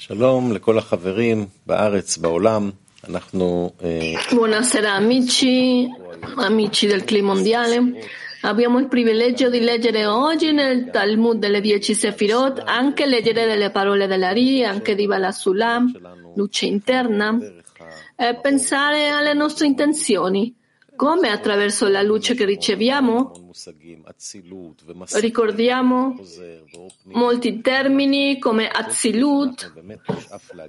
שלום לכל החברים בארץ, בעולם. אנחנו... Buonasera amici, amici del clima mondiale. Abbiamo il privilegio di leggere oggi nel Talmud delle dieci Sefirot, anche leggere delle parole dell'Ari, anche di Bala Sulam, luce interna, e pensare alle nostre intenzioni. come attraverso la luce che riceviamo ricordiamo molti termini come Azilut,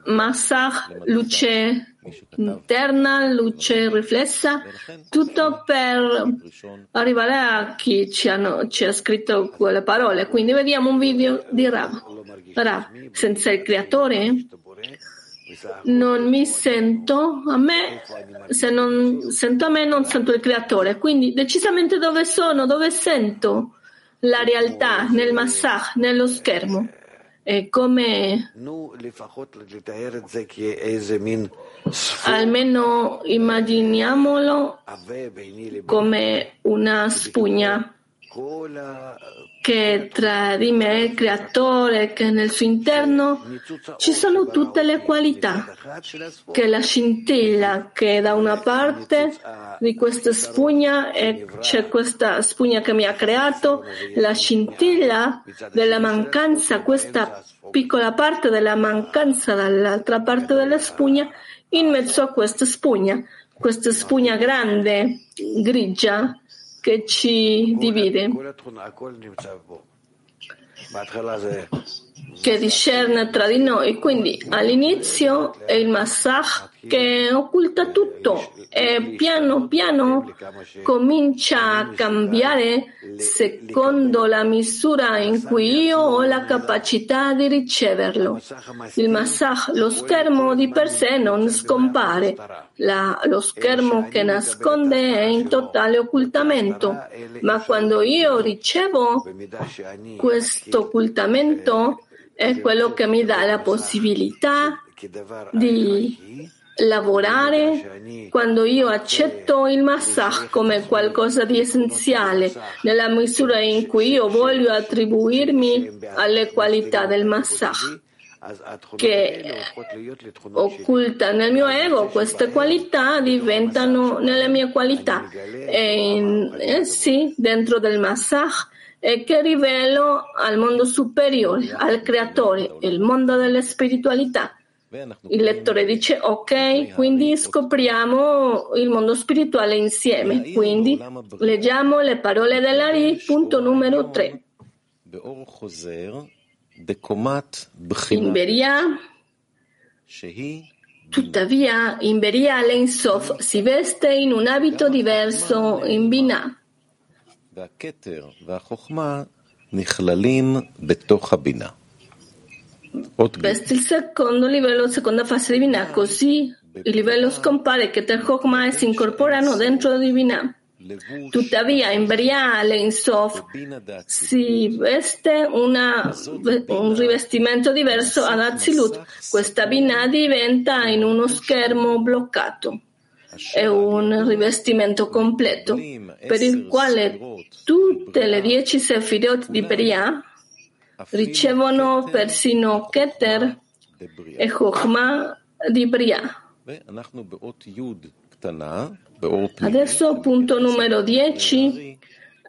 Masach, luce interna, luce riflessa, tutto per arrivare a chi ci, hanno, ci ha scritto quelle parole. Quindi vediamo un video di Rav. Rav, senza il creatore non mi sento a me, se non sento a me non sento il creatore. Quindi decisamente dove sono, dove sento la realtà, nel massage, nello schermo. E come almeno immaginiamolo come una spugna che tra di me e il creatore, che nel suo interno ci sono tutte le qualità, che la scintilla che da una parte di questa spugna e c'è questa spugna che mi ha creato, la scintilla della mancanza, questa piccola parte della mancanza dall'altra parte della spugna, in mezzo a questa spugna, questa spugna grande, grigia, che ci divide, che discerne tra di noi. Quindi all'inizio è il massage che occulta tutto e piano piano comincia a cambiare secondo la misura in cui io ho la capacità di riceverlo. Il massage, lo schermo di per sé non scompare, la, lo schermo che nasconde è in totale occultamento, ma quando io ricevo questo occultamento è quello che mi dà la possibilità di lavorare. Quando io accetto il massage come qualcosa di essenziale nella misura in cui io voglio attribuirmi alle qualità del massage che occulta nel mio ego queste qualità diventano nelle mie qualità. E in, eh sì dentro del massage e che rivelo al mondo superiore al creatore il mondo della spiritualità il lettore dice ok, quindi scopriamo il mondo spirituale insieme. Quindi leggiamo le parole dell'Ari, punto numero 3. In Beria, tuttavia, in Beria l'Ensof si veste in un abito diverso in Binah. Questo è il secondo livello, seconda fase di Binah. Così il livello scompare che Ter Chokmah si incorporano dentro di Binah. Tuttavia, in Briale, in Sof, si veste una, un rivestimento diverso ad Azilut. Questa Binah diventa in uno schermo bloccato. È un rivestimento completo per il quale tutte le dieci Sefirot di Briah ricevono persino Keter e Chokhmah di Bria. Adesso punto numero 10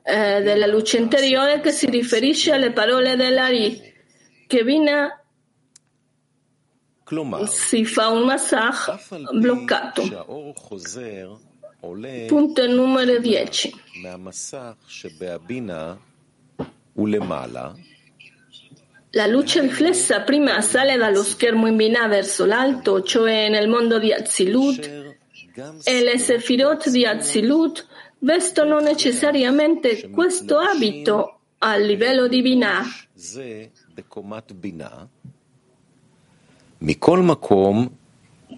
eh, della luce interiore che si riferisce alle parole dell'Ari che Vina si fa un massage bloccato. Punto numero 10. La luce riflessa prima sale dallo schermo in Binah verso l'alto, cioè nel mondo di Azilut, e le Sefirot di Azilut vestono necessariamente questo abito a livello di Binah.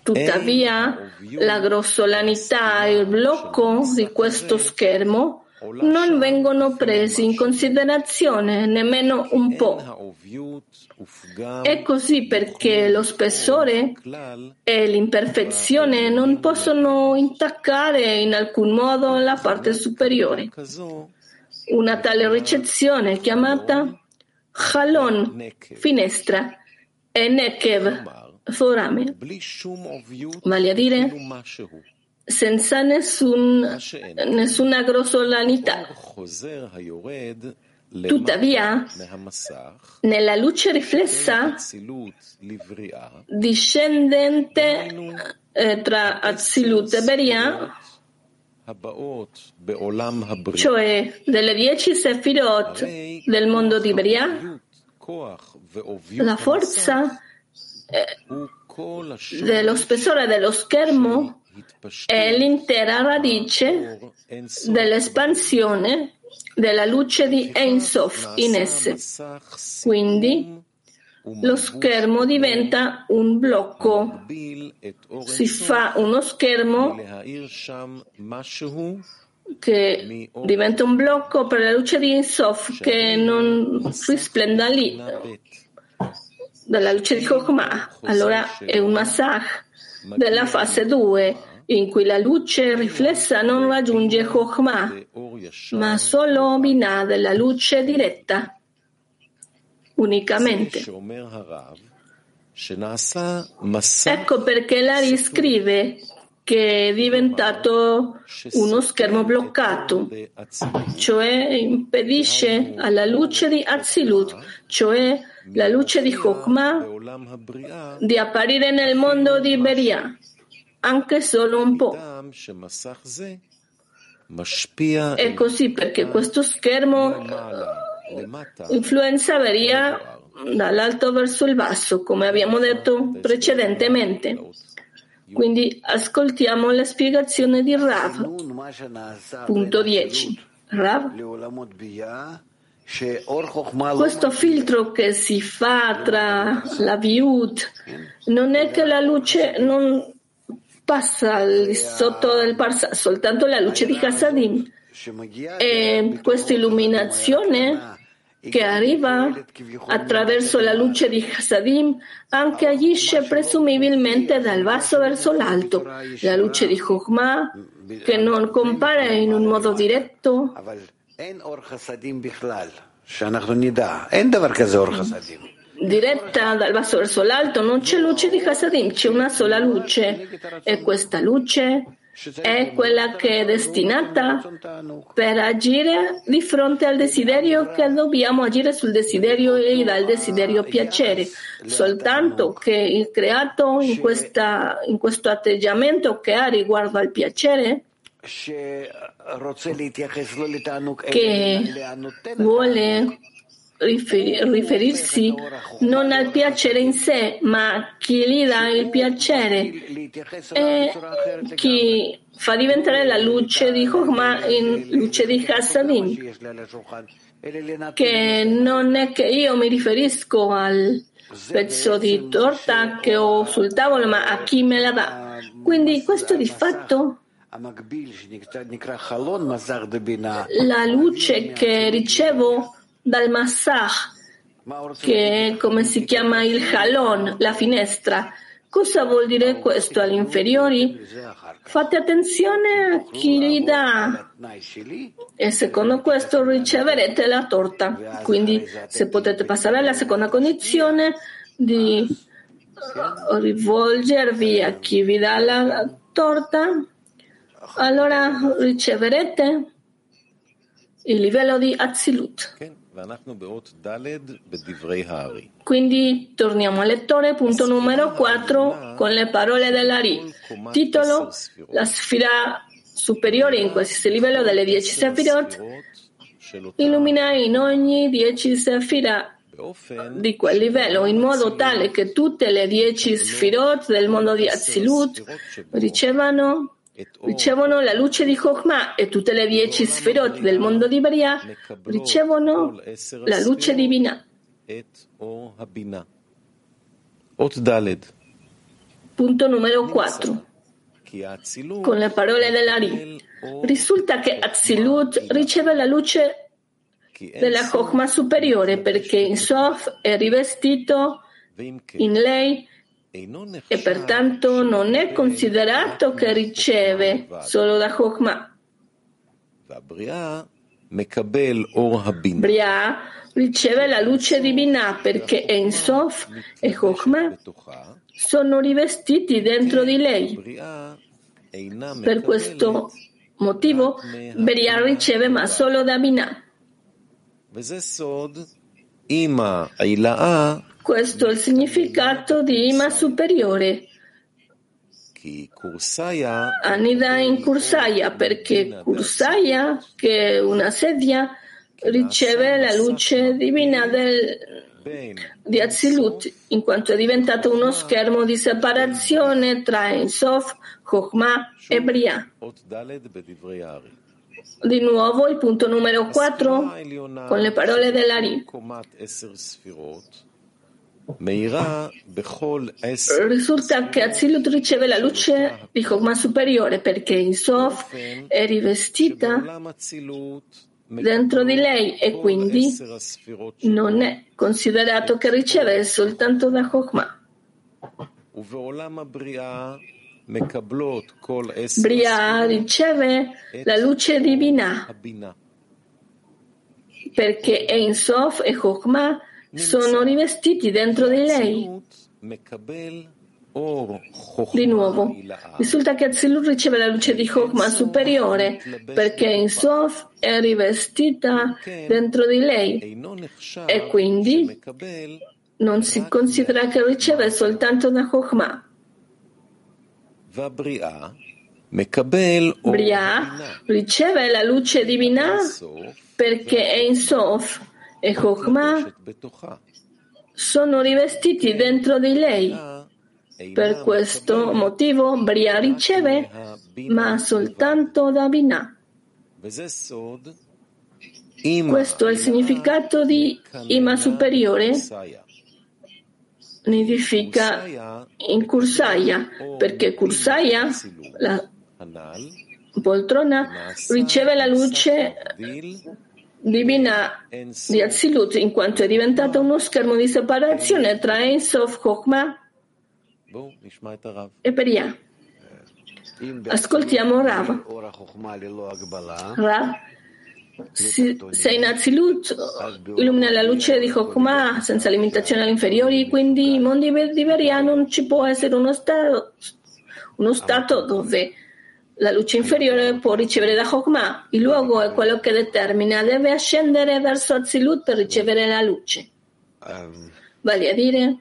Tuttavia, la grossolanità e il blocco di questo schermo non vengono presi in considerazione nemmeno un po'. È così perché lo spessore e l'imperfezione non possono intaccare in alcun modo la parte superiore. Una tale ricezione chiamata halon, finestra, è Nekev, forame, vale a dire senza nessun, nessuna grossolanità. Tuttavia, nella luce riflessa discendente eh, tra Azilut e Beria, cioè delle dieci Sefirot del mondo di Beria, la forza eh, dello spessore dello schermo è l'intera radice dell'espansione della luce di Ensof in esse. Quindi lo schermo diventa un blocco. Si fa uno schermo che diventa un blocco per la luce di Ensof che non risplenda lì dalla luce di Chokhmah. Allora è un massacro della fase 2 in cui la luce riflessa non raggiunge Chokhmah, ma solo Binah della luce diretta, unicamente. Ecco perché la riscrive che è diventato uno schermo bloccato, cioè impedisce alla luce di Azilut, cioè la luce di Chokmah, di apparire nel mondo di Beria anche solo un po'. È così perché questo schermo eh, influenza varia dall'alto verso il basso, come abbiamo detto precedentemente. Quindi ascoltiamo la spiegazione di Rav. Punto 10. Rav. Questo filtro che si fa tra la viut non è che la luce non passa sotto del Parsa soltanto la luce di Hasadim. E questa illuminazione che arriva attraverso la luce di Hasadim anche agisce presumibilmente dal basso verso l'alto. La luce di Chokhmah che non compare in un modo diretto diretta dal basso verso l'alto, non c'è luce di Hasadim, c'è una sola luce e questa luce è quella che è destinata per agire di fronte al desiderio che dobbiamo agire sul desiderio e dal desiderio piacere. Soltanto che il creato in, questa, in questo atteggiamento che ha riguardo al piacere che vuole riferirsi non al piacere in sé, ma a chi gli dà il piacere e chi fa diventare la luce di Chokhmah in luce di Hassadim. Che non è che io mi riferisco al pezzo di torta che ho sul tavolo, ma a chi me la dà. Quindi questo di fatto la luce che ricevo dal Massah, che come si chiama il Halon, la finestra. Cosa vuol dire questo agli inferiori? Fate attenzione a chi li dà e secondo questo riceverete la torta. Quindi se potete passare alla seconda condizione di rivolgervi a chi vi dà la torta, allora riceverete il livello di Azilut. Quindi torniamo al lettore, punto numero 4, con le parole dell'Ari. Titolo: La sfida superiore in qualsiasi livello delle 10 Sefirot illumina in ogni 10 Sefirot di quel livello in modo tale che tutte le 10 Sfirot del mondo di Azilut ricevano ricevono la luce di Chokhmah e tutte le dieci sferot del mondo di Baria ricevono la luce divina. Punto numero 4. Con le parole dell'Ari. Risulta che Azilut riceve la luce della Chokhmah superiore perché in Sof è rivestito in lei e pertanto non è considerato che riceve solo da Chokmah. Bria riceve la luce di Binah perché Ensof e Chokmah sono rivestiti dentro di lei. Per questo motivo Bria riceve ma solo da Binah. Questo è il significato di Ima superiore. Anida in Kursaya perché Kursaya, che è una sedia, riceve la luce divina del, di Azilut, in quanto è diventato uno schermo di separazione tra Ensof, Chokhmah e Bria. Di nuovo il punto numero 4 con le parole dell'Ari. Risulta che Azilut riceve la luce di Chokmah superiore perché in Sof è rivestita dentro di lei e quindi non è considerato che riceve soltanto da Chokmah. Bria riceve la luce divina. perché è in Sof e Chokmah sono rivestiti dentro di lei. Di nuovo, risulta che Azilut riceve la luce di Hochman superiore perché in Sof è rivestita dentro di lei e quindi non si considera che riceve soltanto da Hochman. Bria riceve la luce divina perché è in Sof e Chokmah sono rivestiti dentro di lei. Per questo motivo Bria riceve, ma soltanto da Binah. Questo è il significato di Ima superiore, nidifica in Kursaya, perché Kursaya, la poltrona, riceve la luce divina di Azilut, in quanto è diventata uno schermo di separazione tra Ensof Chokmah e Peria. Ascoltiamo Rav. Rav, se in Azilut illumina la luce di Chokmah senza limitazione alle inferiori, quindi in mondi di Peria non ci può essere uno stato, uno stato dove la luce inferiore può ricevere da Chokmah, il luogo è quello che determina, deve ascendere verso Azilut per ricevere la luce. Um, vale a dire,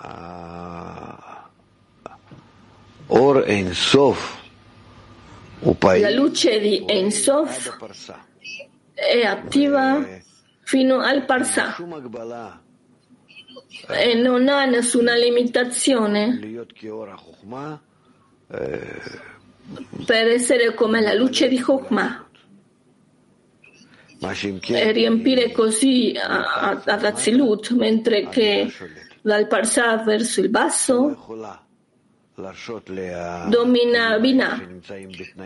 uh, Or Ensof, la luce di Ensof è attiva fino al Parsa. e non ha nessuna limitazione. Uh, per essere come la luce di Chokmah e riempire così ad Azilut, mentre che dal Parsha verso il basso domina Bina,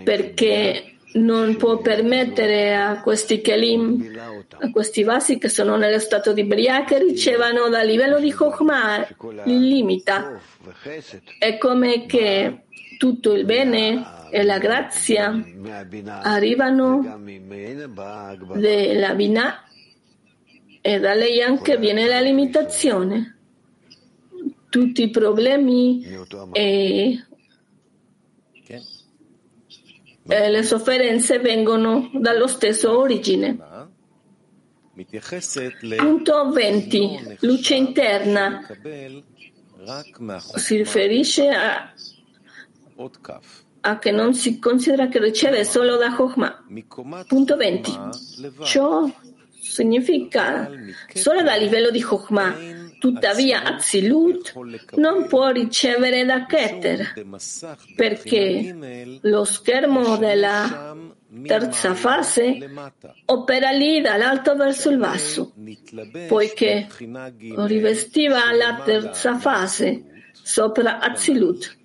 perché non può permettere a questi Kelim, a questi vasi che sono nello stato di Bria, che ricevano dal livello di Chokmah il limita. È come che tutto il bene e la grazia arrivano dalla Binah e da lei anche viene la limitazione. Tutti i problemi e, e le sofferenze vengono dallo stesso origine. Punto 20. Luce interna si riferisce a a che non si considera che riceve solo da Hochma. Punto 20. Ciò significa solo dal livello di Hochma. Tuttavia Azilut non può ricevere da Keter perché lo schermo della terza fase opera lì dall'alto verso il basso, poiché rivestiva la terza fase sopra Azilut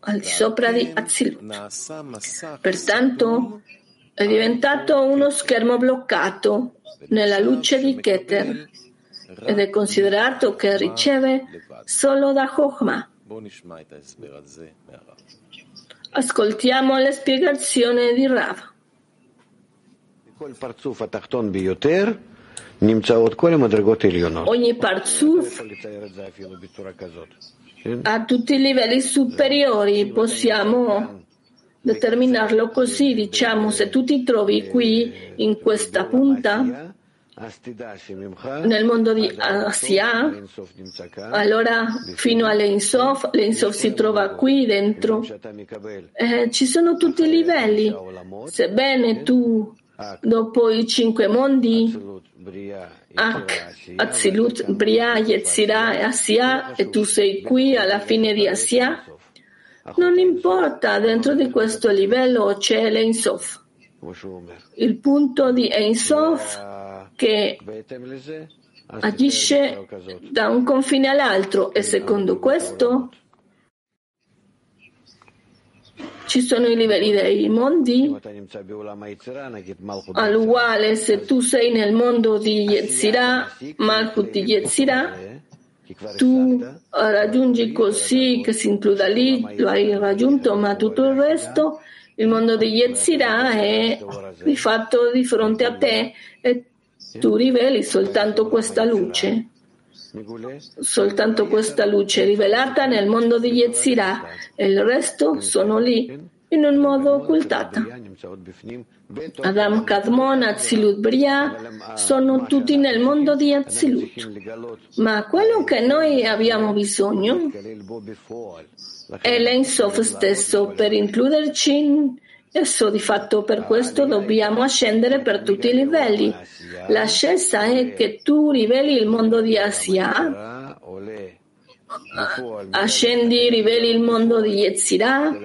al di sopra di Azilut. Pertanto è diventato uno schermo bloccato nella luce di Keter ed è considerato che riceve solo da Hochma. Ascoltiamo la spiegazione di Rav. Ogni parzuf a tutti i livelli superiori, possiamo determinarlo così, diciamo, se tu ti trovi qui in questa punta, nel mondo di Asia, allora fino a all'Insof, l'Insof si trova qui dentro. Eh, ci sono tutti i livelli. Sebbene tu dopo i cinque mondi, Ak, Azilut, Bria, Yetzirah e Asia, e tu sei qui alla fine di Asia, non importa, dentro di questo livello c'è l'Einsof. Il punto di Einsof che agisce da un confine all'altro e secondo questo ci sono i livelli dei mondi, all'uguale se tu sei nel mondo di Yetzirah, Malchut di Yetzirah, tu eh, raggiungi così che si includa lì, lo hai raggiunto, ma tutto il resto, il mondo di Yetzirah è di fatto di fronte a te e tu riveli soltanto questa luce. Soltanto questa luce è rivelata nel mondo di Yetzirah e il resto sono lì, in un modo occultato. Adam Kadmon, Azilut Briah sono tutti nel mondo di Azilut. Ma quello che noi abbiamo bisogno è l'Ensof stesso per includerci in Adesso di fatto per questo dobbiamo ascendere per tutti i livelli. L'ascesa è che tu riveli il mondo di Asia, ah, ascendi, riveli il mondo di Yetzirah,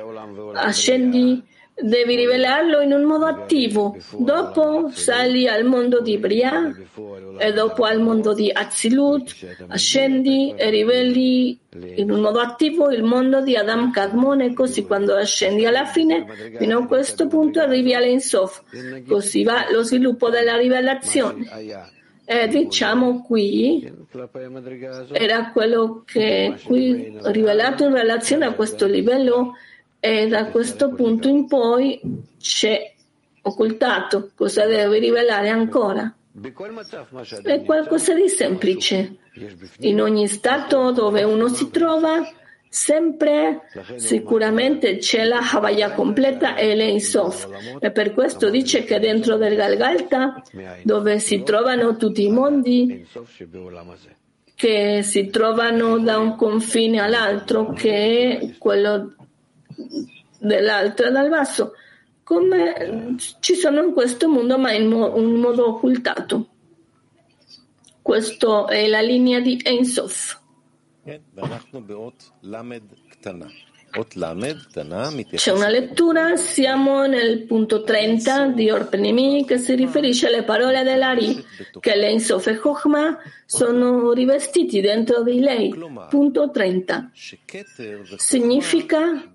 ascendi Devi rivelarlo in un modo attivo. Dopo sali al mondo di Bria e dopo al mondo di Azilut, ascendi e riveli in un modo attivo il mondo di Adam Cadmone, così quando ascendi alla fine, fino a questo punto arrivi all'Insof. Così va lo sviluppo della rivelazione. E diciamo qui era quello che qui rivelato in relazione a questo livello e da questo punto in poi c'è occultato cosa deve rivelare ancora. È qualcosa di semplice. In ogni stato dove uno si trova, sempre sicuramente c'è la Havaya completa e l'Einsof e per questo dice che dentro del Galgalta dove si trovano tutti i mondi che si trovano da un confine all'altro che è quello dell'alto e dal basso, come ci sono in questo mondo, ma in mo- un modo occultato. Questa è la linea di Ensof. כן, c'è una lettura, siamo nel punto 30 di Orpenimi che si riferisce alle parole dell'Ari, che l'Ensof e Chokma sono rivestiti dentro di lei. Punto 30. Significa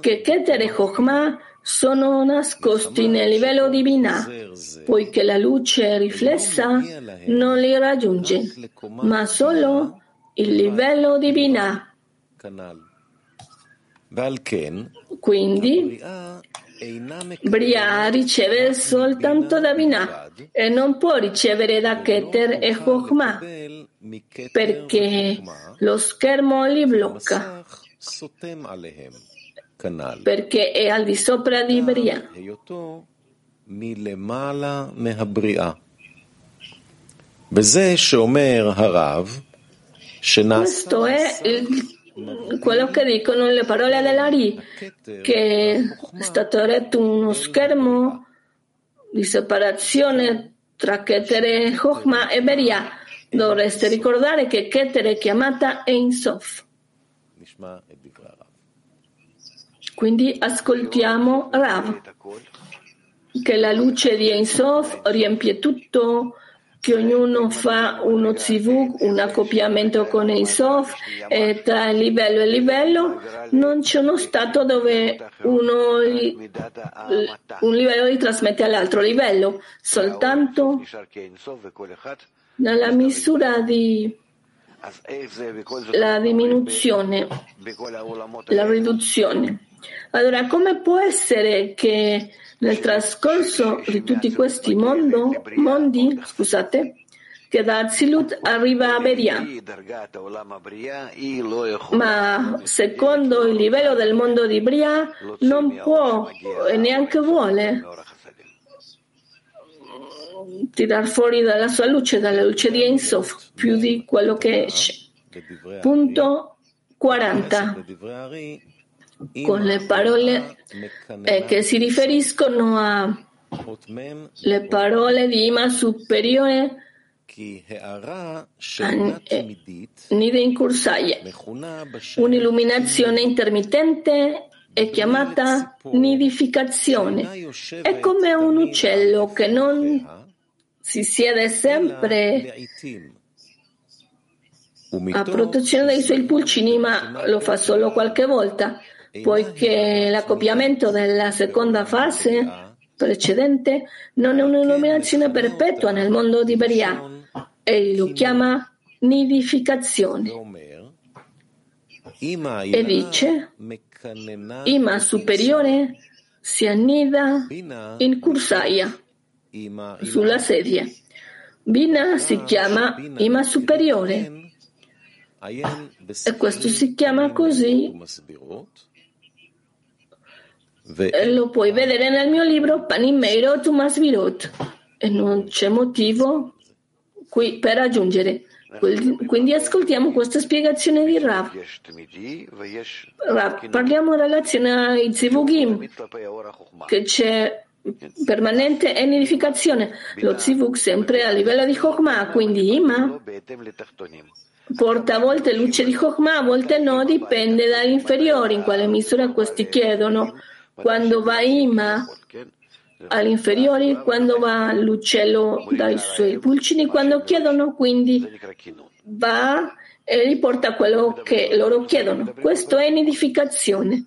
che Keter e Chokma sono nascosti nel livello di Binah, poiché la luce riflessa non li raggiunge, ma solo il livello di Binah. Quindi Bria riceve soltanto da Binah e non può ricevere da Keter e Chokmah perché lo schermo li blocca. Perché è al di sopra di Bria. Questo è il quello che dicono le parole dell'Ari, che è stato staterete uno schermo di separazione tra Ketere, Chochma e Beria. Dovreste ricordare che Ketere è chiamata Einsof. Quindi ascoltiamo Rav, che la luce di Einsof riempie tutto che ognuno fa uno CV, un accoppiamento con Eisov e tra livello e livello non c'è uno stato dove uno un livello li trasmette all'altro livello, soltanto nella misura di la diminuzione, la riduzione. Allora, come può essere che nel trascorso di tutti questi mondo, mondi, scusate, che da Azilut arriva a Beria. Ma secondo il livello del mondo di Bria non può e neanche vuole tirar fuori dalla sua luce, dalla luce di Ensof, più di quello che esce. Punto 40 con le parole eh, che si riferiscono alle parole di Ima superiore Nide in Kursaye. Un'illuminazione intermittente è chiamata nidificazione. È come un uccello che non si siede sempre a protezione dei suoi pulcini, ma lo fa solo qualche volta, poiché l'accoppiamento della seconda fase precedente non è un'illuminazione perpetua nel mondo di Beria. Egli lo chiama nidificazione. E dice, Ima superiore si annida in Kursaia sulla sedia. Bina si chiama Ima superiore e questo si chiama così. E lo puoi vedere nel mio libro Panim Meirot Umasvirot e non c'è motivo qui per aggiungere. Quindi ascoltiamo questa spiegazione di Rav. Rav parliamo in relazione ai Zivugim, che c'è permanente e nidificazione. Lo zivug sempre a livello di Chokmah, quindi Ima porta a volte luce di Chokmah, a volte no, dipende dagli inferiori, in quale misura questi chiedono. Quando va Ima agli inferiori, quando va l'uccello dai suoi pulcini, quando chiedono, quindi va e gli porta quello che loro chiedono. Questo è nidificazione.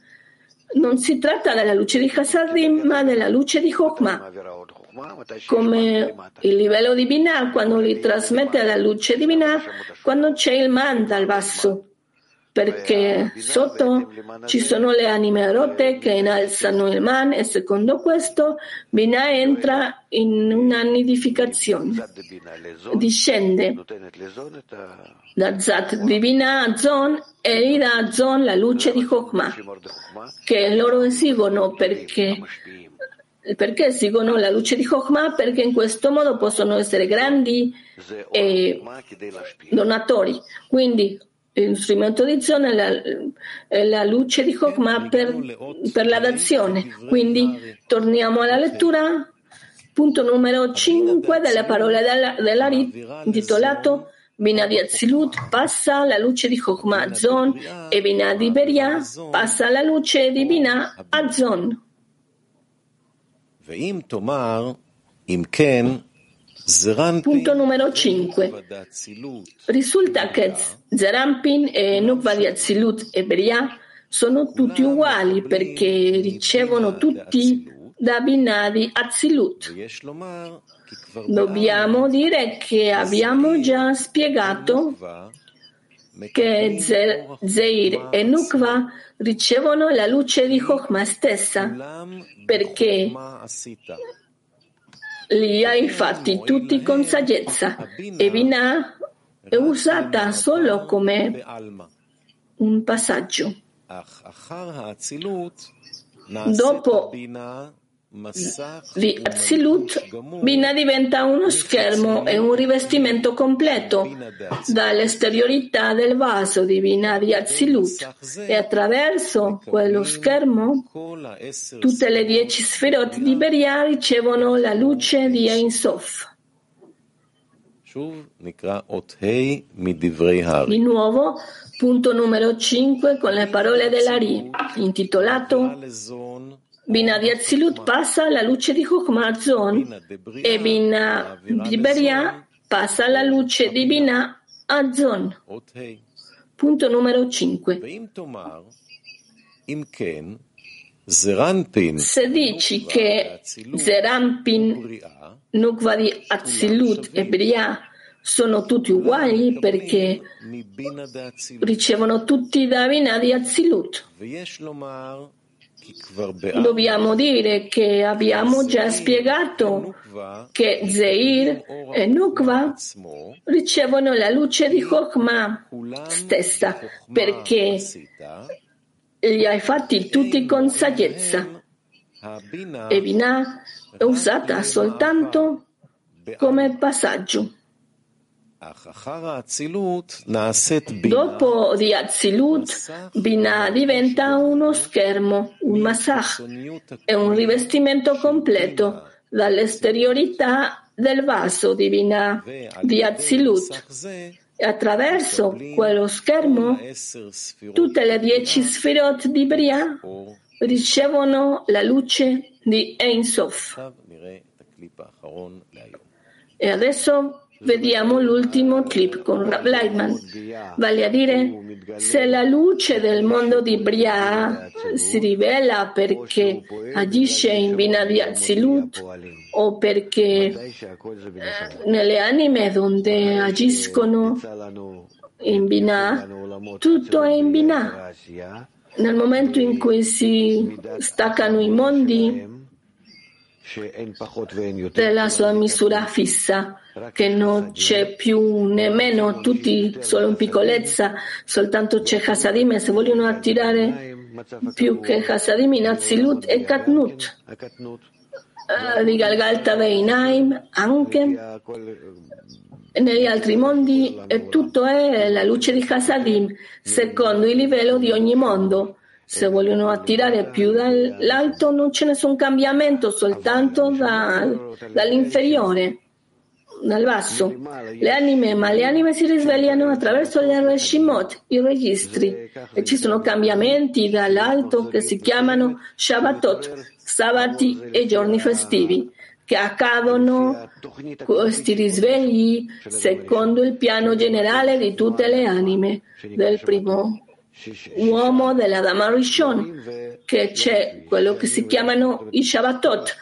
Non si tratta della luce di Hasadim, ma della luce di Chokmah. Come il livello di Binah, quando li trasmette la luce di Binah, quando c'è il man dal basso, perché sotto ci sono le anime rotte che innalzano il man e secondo questo Binah entra in una nidificazione, discende da Zat divina a Zon e gli dà a Zon la luce di Chokmah, che loro esigono perché perché esigono la luce di Chokmah? Perché in questo modo possono essere grandi e donatori. Quindi il strumento di Zon è la, la luce di Chokmah per, per la dazione. Quindi torniamo alla lettura. Punto numero 5 delle parole della, della intitolato Bina di Azilut passa la luce di Chokhmah Zon e Bina di Beria passa la luce di Bina a Zon. Punto numero 5. Risulta che Zerampin e Nukva di Azilut e Beria sono tutti uguali perché ricevono tutti da Bina di Azilut. Dobbiamo dire che abbiamo già spiegato che Zeir e Nukva ricevono la luce di Chokhmah stessa perché li hai fatti tutti con saggezza e Binah è usata solo come un passaggio. Dopo di Azilut, Bina diventa uno schermo e un rivestimento completo dall'esteriorità del vaso di Bina di Azilut e attraverso quello schermo tutte le dieci sferot di Beria ricevono la luce di Ein Sof. Di nuovo, punto numero 5 con le parole dell'Ari, intitolato Bina di Azilut passa alla luce di Chokhmah Zon e Bina di Beria passa alla luce di Bina Azon. Punto numero 5. Se dici che Zerampin, Nukva di Azilut e Beria sono tutti uguali perché ricevono tutti da Bina di Azilut. Dobbiamo dire che abbiamo già spiegato che Zeir e Nukva ricevono la luce di Chokmah stessa perché li hai fatti tutti con saggezza e Binah è usata soltanto come passaggio. Dopo di Azilut, Binah diventa uno schermo, un masach, è un rivestimento completo dall'esteriorità del vaso di Binah di Azilut. E attraverso quello schermo tutte le dieci sfirot di Bria ricevono la luce di Ein Sof. E adesso Vediamo l'ultimo clip con Rav Leitman, vale a dire se la luce del mondo di Bria si rivela perché agisce in Bina di Azilut o perché eh, nelle anime dove agiscono in Bina, tutto è in Bina. Nel momento in cui si staccano i mondi della sua misura fissa, che non c'è più nemmeno tutti solo in piccolezza, soltanto c'è Hasadim e se vogliono attirare più che Hasadim Azilut e Katnut. Di Galgalta Veinaim anche negli altri mondi tutto è la luce di Hasadim secondo il livello di ogni mondo. Se vogliono attirare più dall'alto non c'è nessun cambiamento, soltanto da, dall'inferiore dal basso. Le anime, ma le anime si risvegliano attraverso le Reshimot, i registri, e ci sono cambiamenti dall'alto che si chiamano Shabbatot, sabati e giorni festivi, che accadono questi risvegli secondo il piano generale di tutte le anime del primo uomo della Dama Rishon, che c'è quello che si chiamano i Shabbatot,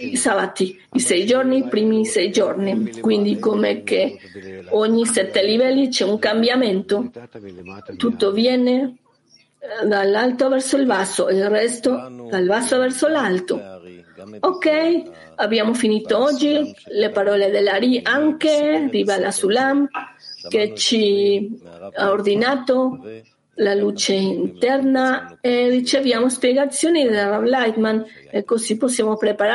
i sabati, i sei giorni, i primi sei giorni. Quindi come che ogni sette livelli c'è un cambiamento, tutto viene eh, dall'alto verso il basso e il resto dal basso verso l'alto. Ok, abbiamo finito oggi. Le parole dell'Ari anche di Bala Sulam che ci ha ordinato la luce interna e riceviamo spiegazioni da Rav Lightman e così possiamo preparare